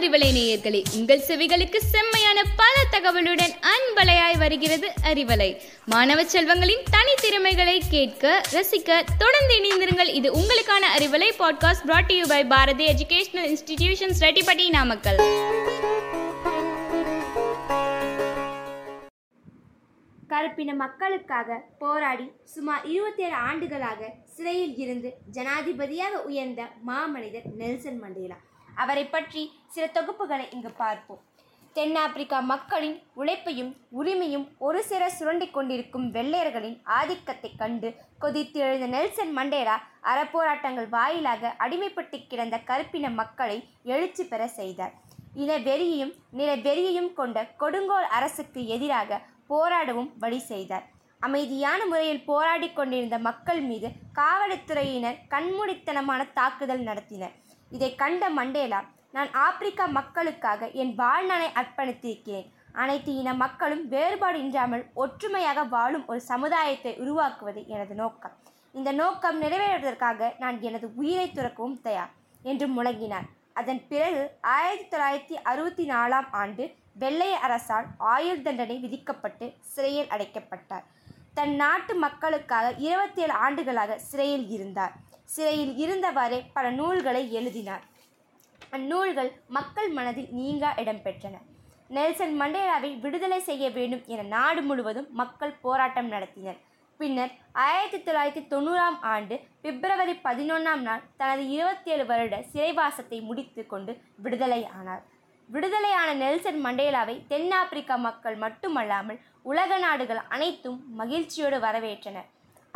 அறிவலை நேயர்களே உங்கள் செவிகளுக்கு செம்மையான பல தகவலுடன் அன்பலையாய் வருகிறது அறிவலை. மாணவ செல்வங்களின் தனித்திறமைகளை கேட்க ரசிக்க தொடர்ந்து இணைந்திருங்கள். இது உங்களுக்கான Arivalai podcast brought you by Bharathi educational institutions Rettipatti Namakkal. கருப்பின மக்களுக்காக போராடி சுமார் இருபத்தேழு ஆண்டுகளாக சிறையில் இருந்து ஜனாதிபதியாக உயர்ந்த மாமனிதர் நெல்சன் மண்டேலா. அவரை பற்றி சில தொகுப்புகளை இங்கு பார்ப்போம். தென்னாப்பிரிக்கா மக்களின் உழைப்பையும் உரிமையும் ஒரு சிற சுரண்டி கொண்டிருக்கும் வெள்ளையர்களின் ஆதிக்கத்தைக் கண்டு கொதித்து எழுந்த நெல்சன் மண்டேலா அறப்போராட்டங்கள் வாயிலாக அடிமைப்பட்டு கிடந்த கருப்பின மக்களை எழுச்சி பெற செய்தார். இன வெறியையும் நில வெறியையும் கொண்ட கொடுங்கோல் அரசுக்கு எதிராக போராடவும் வழி செய்தார். அமைதியான முறையில் போராடி கொண்டிருந்த மக்கள் மீது காவல்துறையினர் கண்மூடித்தனமான தாக்குதல் நடத்தினர். இதை கண்ட மண்டேலா நான் ஆப்பிரிக்கா மக்களுக்காக என் வாழ்நாளை அர்ப்பணித்திருக்கிறேன். அனைத்து இன மக்களும் வேறுபாடு இன்றாமல் ஒற்றுமையாக வாழும் ஒரு சமுதாயத்தை உருவாக்குவது எனது நோக்கம். இந்த நோக்கம் நிறைவேறுவதற்காக நான் எனது உயிரை துறக்கவும் தயார் என்று முழங்கினார். அதன் பிறகு ஆயிரத்தி தொள்ளாயிரத்தி அறுபத்தி நாலாம் ஆண்டு வெள்ளைய அரசால் ஆயுள் தண்டனை விதிக்கப்பட்டு சிறையில் அடைக்கப்பட்டார். தன் நாட்டு மக்களுக்காக இருபத்தேழு ஆண்டுகளாக சிறையில் இருந்தார். சிறையில் இருந்தவாறே பல நூல்களை எழுதினார். அந்நூல்கள் மக்கள் மனதில் நீங்கா இடம்பெற்றன நெல்சன் மண்டேலாவை விடுதலை செய்ய வேண்டும் என நாடு முழுவதும் மக்கள் போராட்டம் நடத்தினர். பின்னர் ஆயிரத்தி தொள்ளாயிரத்தி தொண்ணூறாம் ஆண்டு பிப்ரவரி பதினொன்றாம் நாள் தனது இருபத்தேழு வருட சிறைவாசத்தை முடித்து கொண்டு விடுதலை ஆனார் விடுதலையான நெல்சன் மண்டேலாவை தென்னாப்பிரிக்கா மக்கள் மட்டுமல்லாமல் உலக நாடுகள் அனைத்தும் மகிழ்ச்சியோடு வரவேற்றன.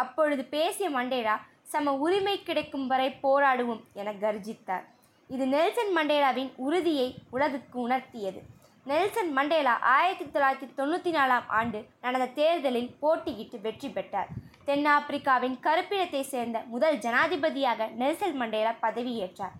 அப்பொழுது பேசிய மண்டேலா சம உரிமை கிடைக்கும் வரை போராடுவோம் என கர்ஜித்தார். இது நெல்சன் மண்டேலாவின் உறுதியை உலகுக்கு உணர்த்தியது. நெல்சன் மண்டேலா ஆயிரத்தி தொள்ளாயிரத்தி தொண்ணூற்றி நாலாம் ஆண்டு நடந்த தேர்தலில் போட்டியிட்டு வெற்றி பெற்றார். தென்னாப்பிரிக்காவின் கருப்பினத்தை சேர்ந்த முதல் ஜனாதிபதியாக நெல்சன் மண்டேலா பதவியேற்றார்.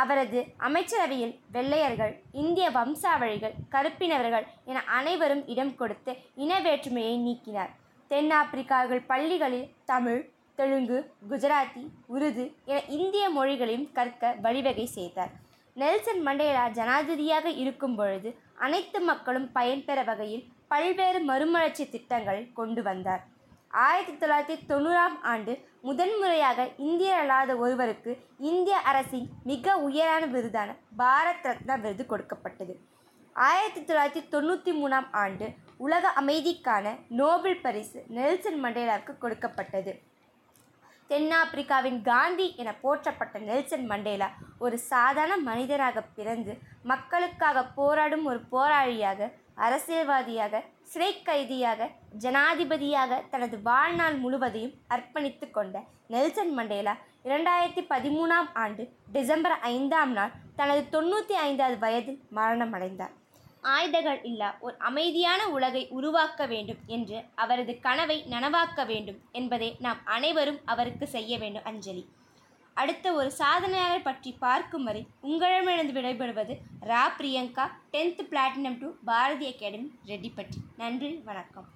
அவரது அமைச்சரவையில் வெள்ளையர்கள் இந்திய வம்சாவழிகள் கருப்பினவர்கள் என அனைவரும் இடம் கொடுத்து இன வேற்றுமையை நீக்கினார். தென்னாப்பிரிக்காவில் பள்ளிகளில் தமிழ் தெலுங்கு குஜராத்தி உருது என இந்திய மொழிகளையும் கற்க வழிவகை செய்தார். நெல்சன் மண்டேலா ஜனாதிபதியாக இருக்கும் பொழுது அனைத்து மக்களும் பயன்பெற வகையில் பல்வேறு மறுமலர்ச்சி திட்டங்களை கொண்டு வந்தார். ஆயிரத்தி தொள்ளாயிரத்தி தொண்ணூறாம் ஆண்டு முதன்முறையாக இந்தியர் அல்லாத ஒருவருக்கு இந்திய அரசின் மிக உயரான விருதான பாரத் ரத்னா விருது கொடுக்கப்பட்டது. ஆயிரத்தி தொள்ளாயிரத்தி தொண்ணூற்றி மூணாம் ஆண்டு உலக அமைதிக்கான நோபல் பரிசு நெல்சன் மண்டேலாவுக்கு கொடுக்கப்பட்டது. தென்னாப்பிரிக்காவின் காந்தி என போற்றப்பட்ட நெல்சன் மண்டேலா ஒரு சாதாரண மனிதராக பிறந்து மக்களுக்காக போராடும் ஒரு போராளியாக அரசியல்வாதியாக சிறை கைதியாக ஜனாதிபதியாக தனது வாழ்நாள் முழுவதையும் அர்ப்பணித்து கொண்ட நெல்சன் மண்டேலா இரண்டாயிரத்தி பதிமூணாம் ஆண்டு டிசம்பர் ஐந்தாம் நாள் தனது தொண்ணூற்றி ஐந்தாவது வயதில் மரணமடைந்தார். ஆயுதங்கள் இல்லா ஒரு அமைதியான உலகை உருவாக்க வேண்டும் என்று அவரது கனவை நனவாக்க வேண்டும் என்பதை நாம் அனைவரும் அவருக்கு செய்ய வேண்டும் அஞ்சலி. அடுத்த ஒரு சாதனையாளர் பற்றி பார்க்கும் வரை உங்களிடமிருந்து விடைபெறுவது ரா Priyanka tenth platinum to Bharathi academy Rettipatti. நன்றி வணக்கம்.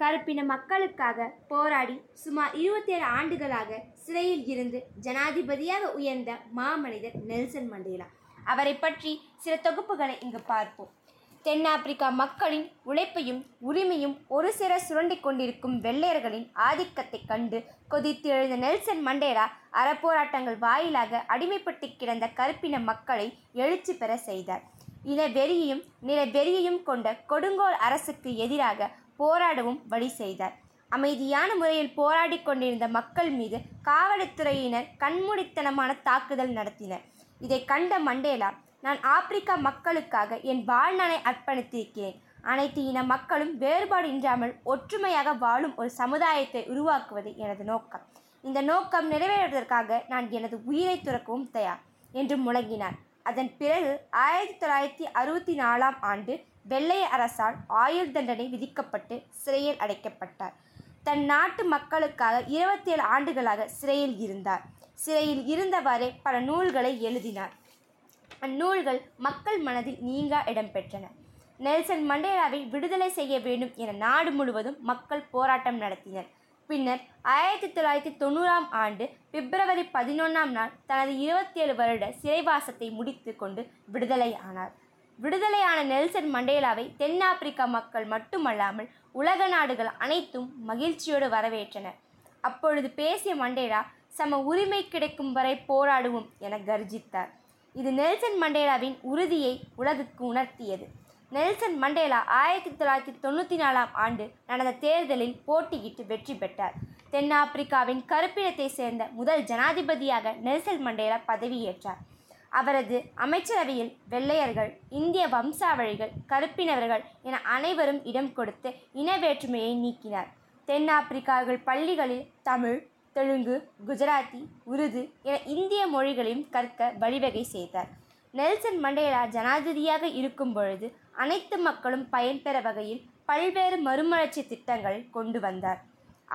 கருப்பின மக்களுக்காக போராடி சுமார் இருபத்தேழு ஆண்டுகளாக சிறையில் இருந்து ஜனாதிபதியாக உயர்ந்த மாமனிதர் நெல்சன் மண்டேலா. அவரை பற்றி சில தொகுப்புகளை இங்கு பார்ப்போம். தென்னாப்பிரிக்கா மக்களின் உழைப்பையும் உரிமையும் ஒரு சிற சுரண்டிக் கொண்டிருக்கும் வெள்ளையர்களின் ஆதிக்கத்தைக் கண்டு கொதித்து எழுந்த நெல்சன் மண்டேரா அறப்போராட்டங்கள் வாயிலாக அடிமைப்பட்டு கிடந்த கருப்பின மக்களை எழுச்சி பெற செய்தார். இன வெறியையும் நில வெறியையும் கொண்ட கொடுங்கோல் அரசுக்கு எதிராக போராடவும் வழி செய்தார். அமைதியான முறையில் போராடி கொண்டிருந்த மக்கள் மீது காவல்துறையினர் கண்மூடித்தனமான தாக்குதல் நடத்தினர். இதை கண்ட மண்டேலா நான் ஆப்பிரிக்கா மக்களுக்காக என் வாழ்நாளை அர்ப்பணித்திருக்கிறேன். அனைத்து இன மக்களும் வேறுபாடு இன்றாமல் ஒற்றுமையாக வாழும் ஒரு சமுதாயத்தை உருவாக்குவது எனது நோக்கம். இந்த நோக்கம் நிறைவேறுவதற்காக நான் எனது உயிரை துறக்கவும் தயார் என்று முழங்கினார். அதன் பிறகு ஆயிரத்தி தொள்ளாயிரத்தி அறுபத்தி நாலாம் ஆண்டு வெள்ளைய அரசால் ஆயுள் தண்டனை விதிக்கப்பட்டு சிறையில் அடைக்கப்பட்டார். தன் நாட்டு மக்களுக்காக இருபத்தேழு ஆண்டுகளாக சிறையில் இருந்தார். சிறையில் இருந்தவாறே பல நூல்களை எழுதினார். அந்நூல்கள் மக்கள் மனதில் நீங்கா இடம்பெற்றன நெல்சன் மண்டேலாவை விடுதலை செய்ய வேண்டும் என நாடு முழுவதும் மக்கள் போராட்டம் நடத்தினர். பின்னர் ஆயிரத்தி தொள்ளாயிரத்தி தொண்ணூறாம் ஆண்டு பிப்ரவரி பதினொன்றாம் நாள் தனது இருபத்தேழு வருட சிறைவாசத்தை முடித்து கொண்டு விடுதலை ஆனார் விடுதலையான நெல்சன் மண்டேலாவை தென்னாப்பிரிக்க மக்கள் மட்டுமல்லாமல் உலக நாடுகள் அனைத்தும் மகிழ்ச்சியோடு வரவேற்றன. அப்பொழுது பேசிய மண்டேலா சம உரிமை கிடைக்கும் வரை போராடுவோம் என கர்ஜித்தார். இது நெல்சன் மண்டேலாவின் உறுதியை உலகுக்கு உணர்த்தியது. நெல்சன் மண்டேலா ஆயிரத்தி தொள்ளாயிரத்தி தொண்ணூற்றி நாலாம் ஆண்டு நடந்த தேர்தலில் போட்டியிட்டு வெற்றி பெற்றார். தென்னாப்பிரிக்காவின் கருப்பிடத்தை சேர்ந்த முதல் ஜனாதிபதியாக நெல்சன் மண்டேலா பதவியேற்றார். அவரது அமைச்சரவையில் வெள்ளையர்கள் இந்திய வம்சாவழிகள் கருப்பினவர்கள் என அனைவரும் இடம் கொடுத்து இன வேற்றுமையை நீக்கினார். தென்னாப்பிரிக்கார்கள் பள்ளிகளில் தமிழ் தெலுங்கு குஜராத்தி உருது என இந்திய மொழிகளையும் கற்க வழிவகை செய்தார். நெல்சன் மண்டேலா ஜனாதிபதியாக இருக்கும் பொழுது அனைத்து மக்களும் பயன்பெற வகையில் பல்வேறு மறுமலர்ச்சி திட்டங்களை கொண்டு வந்தார்.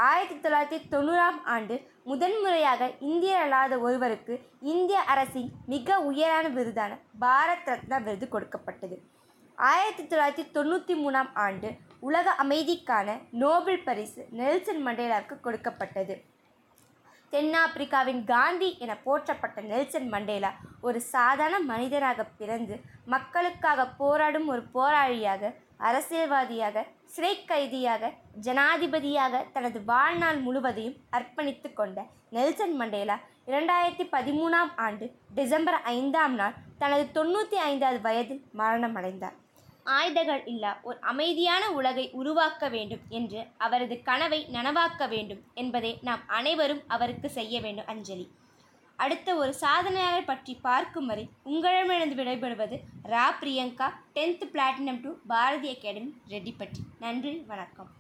ஆயிரத்தி தொள்ளாயிரத்தி தொண்ணூறாம் ஆண்டு முதன்முறையாக இந்தியர் அல்லாத ஒருவருக்கு இந்திய அரசின் மிக உயரான விருதான பாரத் ரத்னா விருது கொடுக்கப்பட்டது. ஆயிரத்தி தொள்ளாயிரத்தி தொண்ணூற்றி மூணாம் ஆண்டு உலக அமைதிக்கான நோபல் பரிசு நெல்சன் மண்டேலாவுக்கு கொடுக்கப்பட்டது. தென்னாப்பிரிக்காவின் காந்தி என போற்றப்பட்ட நெல்சன் மண்டேலா ஒரு சாதாரண மனிதராக பிறந்து மக்களுக்காக போராடும் ஒரு போராளியாக அரசியல்வாதியாக சிறை கைதியாக ஜனாதிபதியாக தனது வாழ்நாள் முழுவதையும் அர்ப்பணித்து கொண்ட நெல்சன் மண்டேலா இரண்டாயிரத்தி பதிமூணாம் ஆண்டு டிசம்பர் ஐந்தாம் நாள் தனது தொண்ணூற்றி ஐந்தாவது வயதில் மரணமடைந்தார். ஆயுதங்கள் இல்லா ஒரு அமைதியான உலகை உருவாக்க வேண்டும் என்று அவரது கனவை நனவாக்க வேண்டும் என்பதை நாம் அனைவரும் அவருக்கு செய்ய வேண்டும் அஞ்சலி. அடுத்த ஒரு சாதனையாளர் பற்றி பார்க்கும் வரை உங்களிடமிருந்து விடைபெறுவது ரா Priyanka tenth platinum to Bharathi academy Rettipatti. நன்றி வணக்கம்.